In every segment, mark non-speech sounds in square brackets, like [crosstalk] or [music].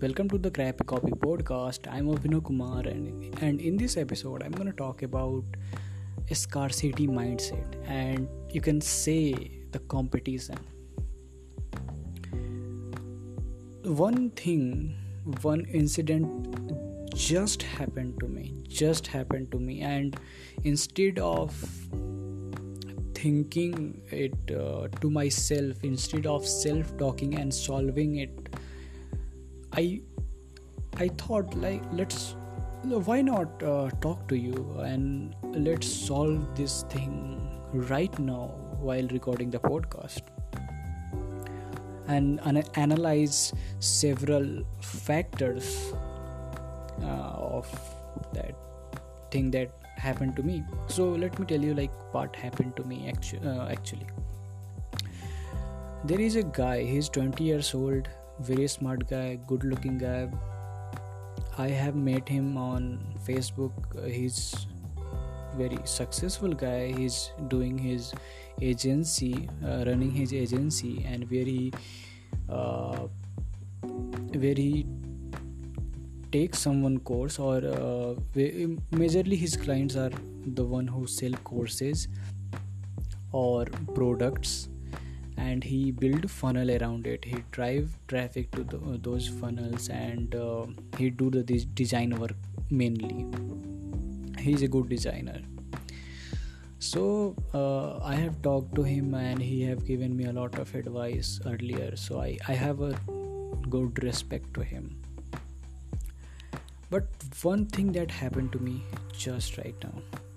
welcome to the Crappy Copy podcast. I'm Abhinav Kumar, and, and in this episode, I'm going to talk about a scarcity mindset and you can say the competition. One thing, one incident just happened to me, just happened to me, and instead of thinking it uh, to myself, instead of self talking and solving it I I thought like let's why not uh, talk to you and let's solve this thing right now while recording the podcast and an- analyze several factors uh, of that thing that happened to me. So let me tell you like what happened to me actu- uh, actually. There is a guy he's 20 years old very smart guy good looking guy. I have met him on facebook. He's very successful guy. He's doing his agency uh, running his agency and very uh, very take someone course or uh, majorly his clients are the one who sell courses or products and he build funnel around it. He drive traffic to the, those funnels and uh, he do the design work mainly. He's a good designer. So uh, i have talked to him and he have given me a lot of advice earlier. So i, I have a good respect to him. But one thing that happened to me just right now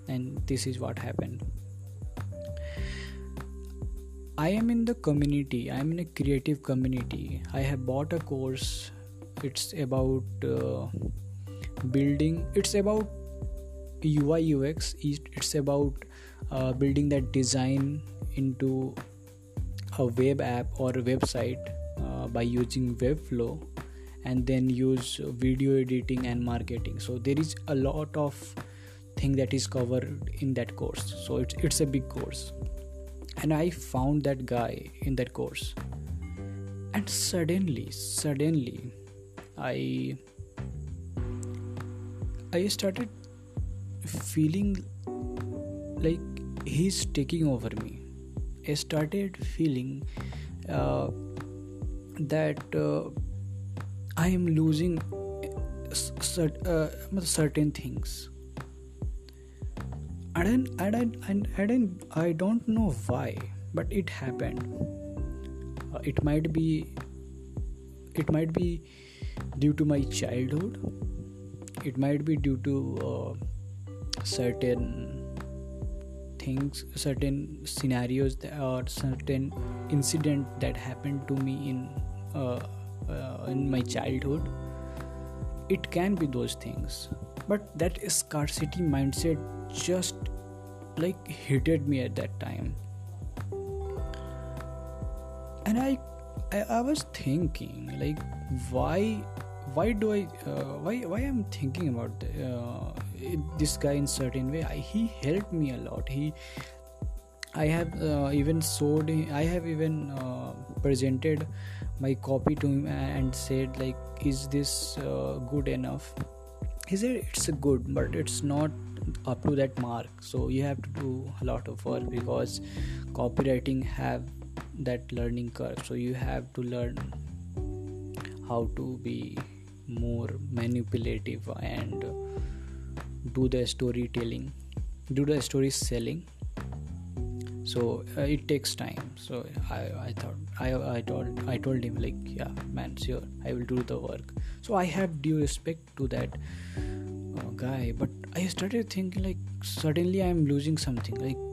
and this is what happened I am in the community, I am in a creative community. I have bought a course. It's about uh, building, it's about UI UX, it's about uh, building that design into a web app or a website uh, by using Webflow and then use video editing and marketing. So there is a lot of thing that is covered in that course. So it's it's a big course and I found that guy in that course. And suddenly, suddenly, I I started feeling like he's taking over me. I started feeling uh, that uh, I am losing cert- uh, certain things I don't, I don't, I don't, I don't know why, but it happened. Uh, it might be, it might be due to my childhood. It might be due to uh, certain things, certain scenarios, or certain incident that happened to me in uh, uh, in my childhood. It can be those things, but that scarcity mindset just like hated me at that time. And I, I i, was thinking like why why do i uh, why why i'm thinking about uh, this guy in certain way? I, he helped me a lot. He i have uh, even sold i have even uh, presented my copy to him and said like is this uh, good enough he said it's good but it's not up to that mark. So you have to do a lot of work because copywriting have that learning curve. So you have to learn how to be more manipulative and do the storytelling do the story selling so uh, it takes time. So i i thought i i told i told him like yeah man sure i will do the work. So i have due respect to that uh, guy but i started thinking like suddenly i'm losing something. Like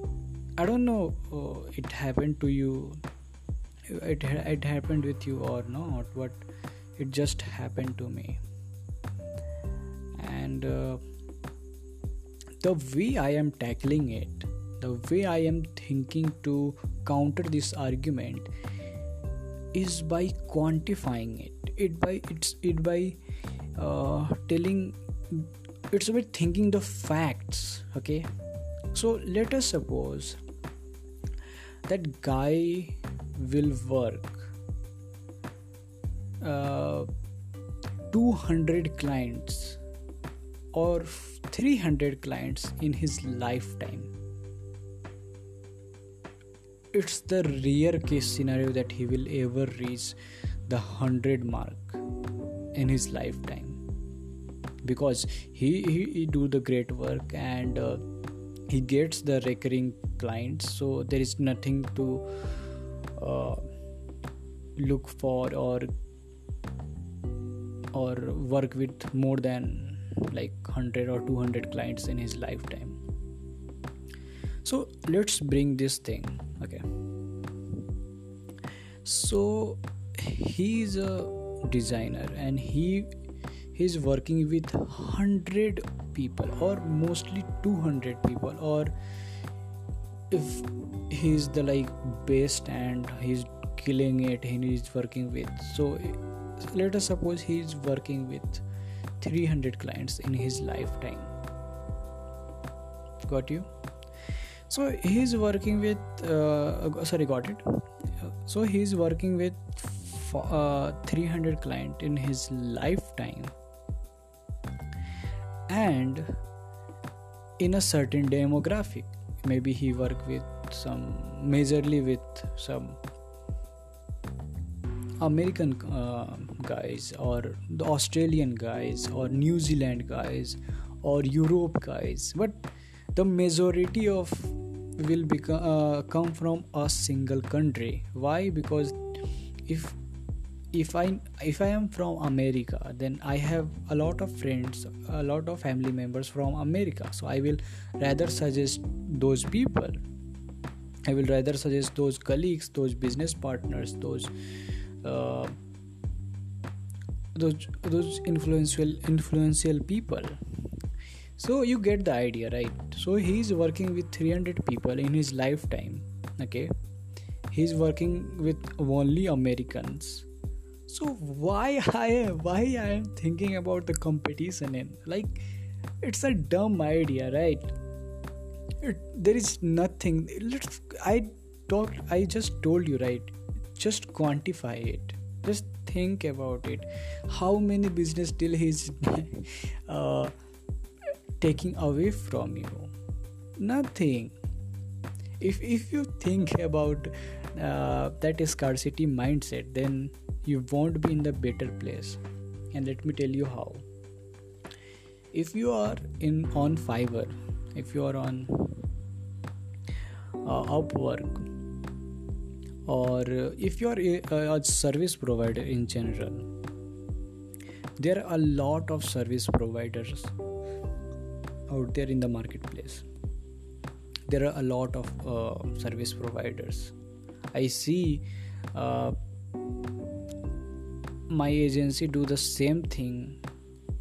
i don't know uh, it happened to you it, it happened with you or not but it just happened to me. And uh, the way i am tackling it the way i am thinking to counter this argument is by quantifying it. It by it's it by uh, telling it's about thinking the facts okay? So let us suppose that guy will work uh, 200 clients or 300 clients in his lifetime it's the rare case scenario that he will ever reach the 100 mark in his lifetime. Because he, he, he do the great work and uh, he gets the recurring clients so there is nothing to uh, look for or or work with more than like 100 or 200 clients in his lifetime so let's bring this thing okay. So he's a designer and he he's working with 100 people or mostly 200 people or if he's the like best and he's killing it and he's working with. So let us suppose he's working with 300 clients in his lifetime. Got you so he's working with uh, sorry got it. So he's working with uh, 300 client in his lifetime. And in a certain demographic maybe he work with some majorly with some american uh, guys or the australian guys or new zealand guys or europe guys. But the majority of will become uh, come from a single country. Why? Because if if i if i am from america then i have a lot of friends a lot of family members from america. So i will rather suggest those people. I will rather suggest those colleagues those business partners those uh, those those influential influential people so you get the idea right? So he's working with 300 people in his lifetime okay? He's working with only americans. So why i am why i am thinking about the competition in? Like it's a dumb idea right? It, there is nothing i talked i just told you right? Just quantify it. Just think about it. How many business deal he's [laughs] uh, taking away from you. Nothing. If if you think about uh, that scarcity mindset then you won't be in the better place. And let me tell you how. If you are in on fiverr if you are on uh, upwork or uh, if you are a, a service provider in general there are a lot of service providers out there in the marketplace. There are a lot of uh, service providers. I see uh, my agency do the same thing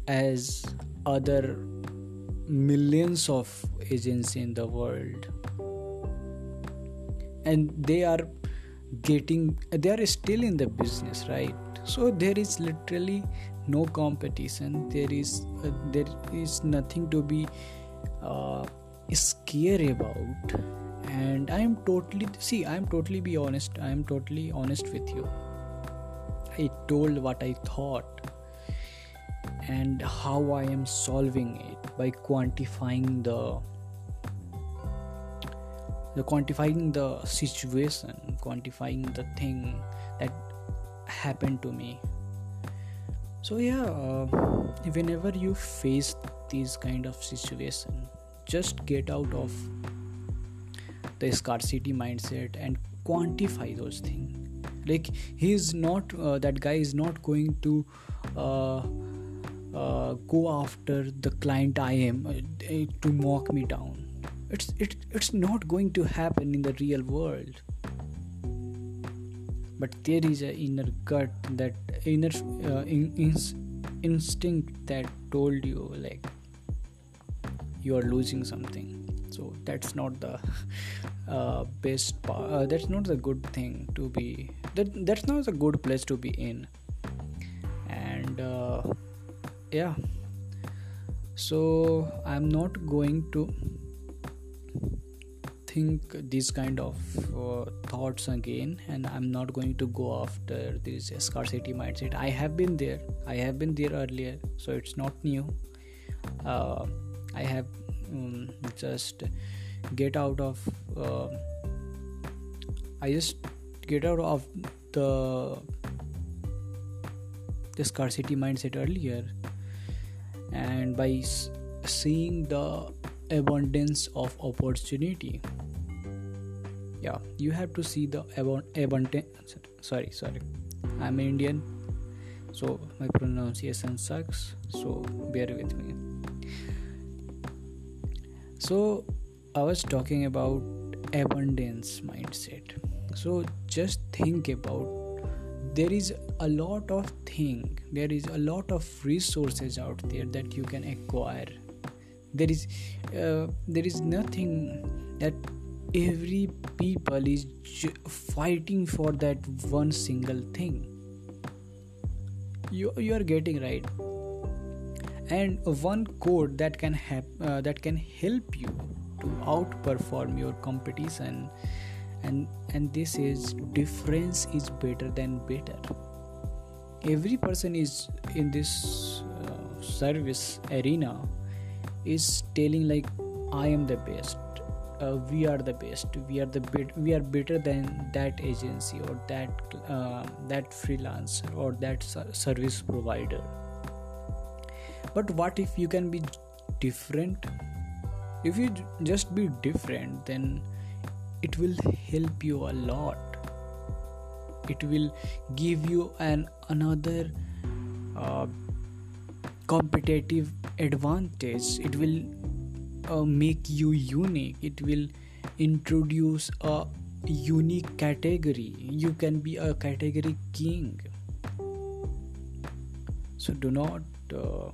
as other millions of agencies in the world. And they are getting they are still in the business right so there is literally no competition. There is uh, there is nothing to be uh, scary about. And i am totally see i am totally be honest. I am totally honest with you. I told what I thought and how I am solving it by quantifying the the quantifying the situation, quantifying the thing that happened to me. So yeah, uh, whenever you face these kind of situation, just get out of the scarcity mindset and quantify those things. Like he's not uh, that guy is not going to uh, uh, go after the client i am uh, to mock me down. It's it, it's not going to happen in the real world but there is an inner gut that inner uh, in, in, instinct that told you like you are losing something. So that's not the [laughs] uh, best part uh, that's not the good thing to be that that's not a good place to be in. And uh, yeah. So i'm not going to think these kind of uh, thoughts again and i'm not going to go after this scarcity mindset. I have been there. I have been there earlier so it's not new. Uh, i have um, just get out of uh, i just get out of the the scarcity mindset earlier. And by seeing the abundance of opportunity yeah you have to see the abundance sorry sorry. I'm indian so my pronunciation sucks so bear with me. So i was talking about abundance mindset. So just think about there is a lot of thing there is a lot of resources out there that you can acquire. There is uh, there is nothing that every people is fighting for that one single thing. You you are getting right. And one code that can have uh, that can help you to outperform your competition. And and this is difference is better than better. Every person is in this uh, service arena is telling like i am the best uh, we are the best we are the bit we are better than that agency or that uh, that freelancer or that service provider. But what if you can be different? If you just be different then it will help you a lot. It will give you an another uh, competitive advantage. It will uh, make you unique. It will introduce a unique category. You can be a category king. So do not uh,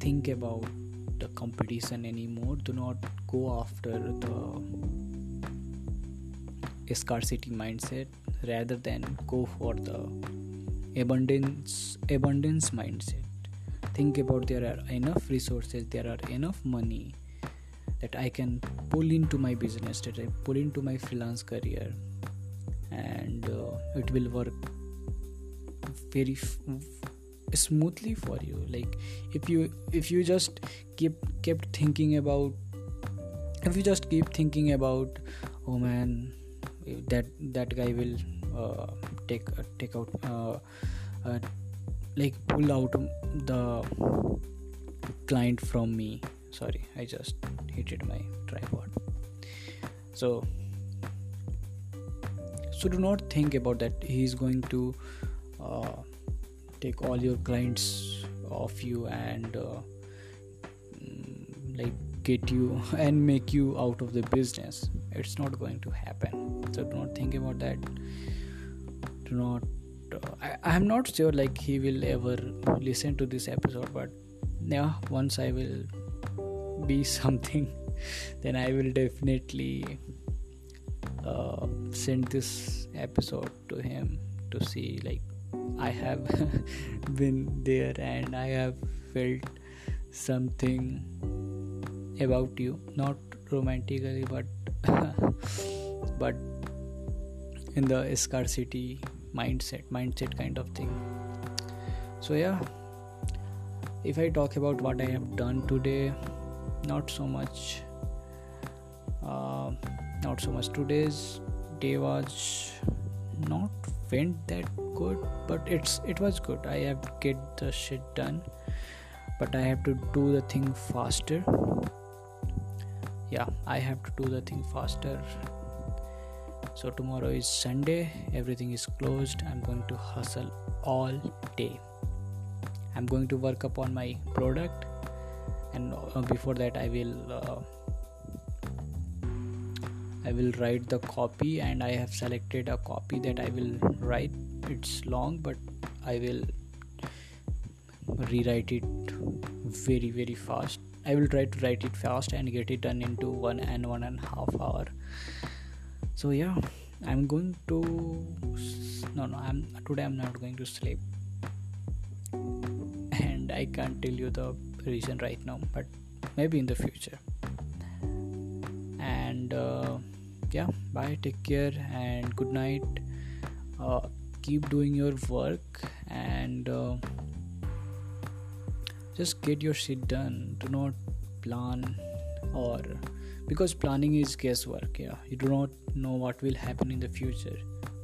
think about the competition anymore. Do not go after the scarcity mindset. Rather than go for the abundance abundance mindset think about there are enough resources there are enough money that i can pull into my business that i pull into my freelance career and uh, it will work very f- smoothly for you. Like if you if you just keep kept thinking about if you just keep thinking about oh man that that guy will uh, take uh, take out uh, uh, like pull out the client from me. Sorry i just hit my tripod. So so do not think about that he's going to uh, take all your clients off you and uh, mm, like get you [laughs] and make you out of the business. It's not going to happen. So do not think about that. Do not I, am not sure like he will ever listen to this episode but yeah once i will be [laughs] something then i will definitely uh, send this episode to him to see like I have [laughs] been there and I have felt something about you, not romantically, but [laughs] but in the scarcity mindset, mindset kind of thing. So yeah, if I talk about what I have done today, not so much. Uh, not so much. Today's day was not went that good but it's it was good i have get the shit done but i have to do the thing faster yeah i have to do the thing faster so tomorrow is sunday. Everything is closed. I'm going to hustle all day. I'm going to work upon my product. And uh, before that i will uh, I will write the copy. And I have selected a copy that I will write. It's long but I will rewrite it very very fast. I will try to write it fast and get it done into one and one and a half hour so yeah I'm going to no no I'm today I'm not going to sleep. And I can't tell you the reason right now but maybe in the future. And uh, yeah bye take care and good night. Uh, keep doing your work and uh, just get your shit done. Do not plan or because planning is guesswork yeah. You do not know what will happen in the future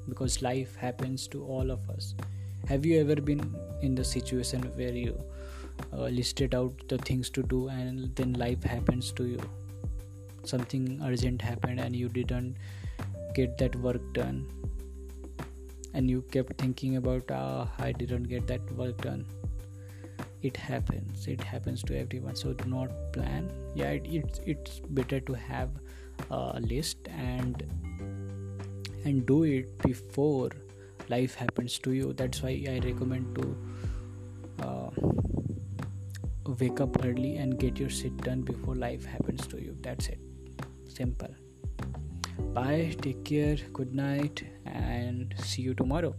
because life happens to all of us. Have you ever been in the situation where you uh, listed out the things to do and then life happens to you? Something urgent happened and you didn't get that work done. And you kept thinking about ah i didn't get that work done it happens it happens to everyone. So do not plan. Yeah it, it's it's better to have a list and and do it before life happens to you. That's why i recommend to uh, wake up early and get your shit done before life happens to you. That's it. Simple. Bye. Take care. Good night and see you tomorrow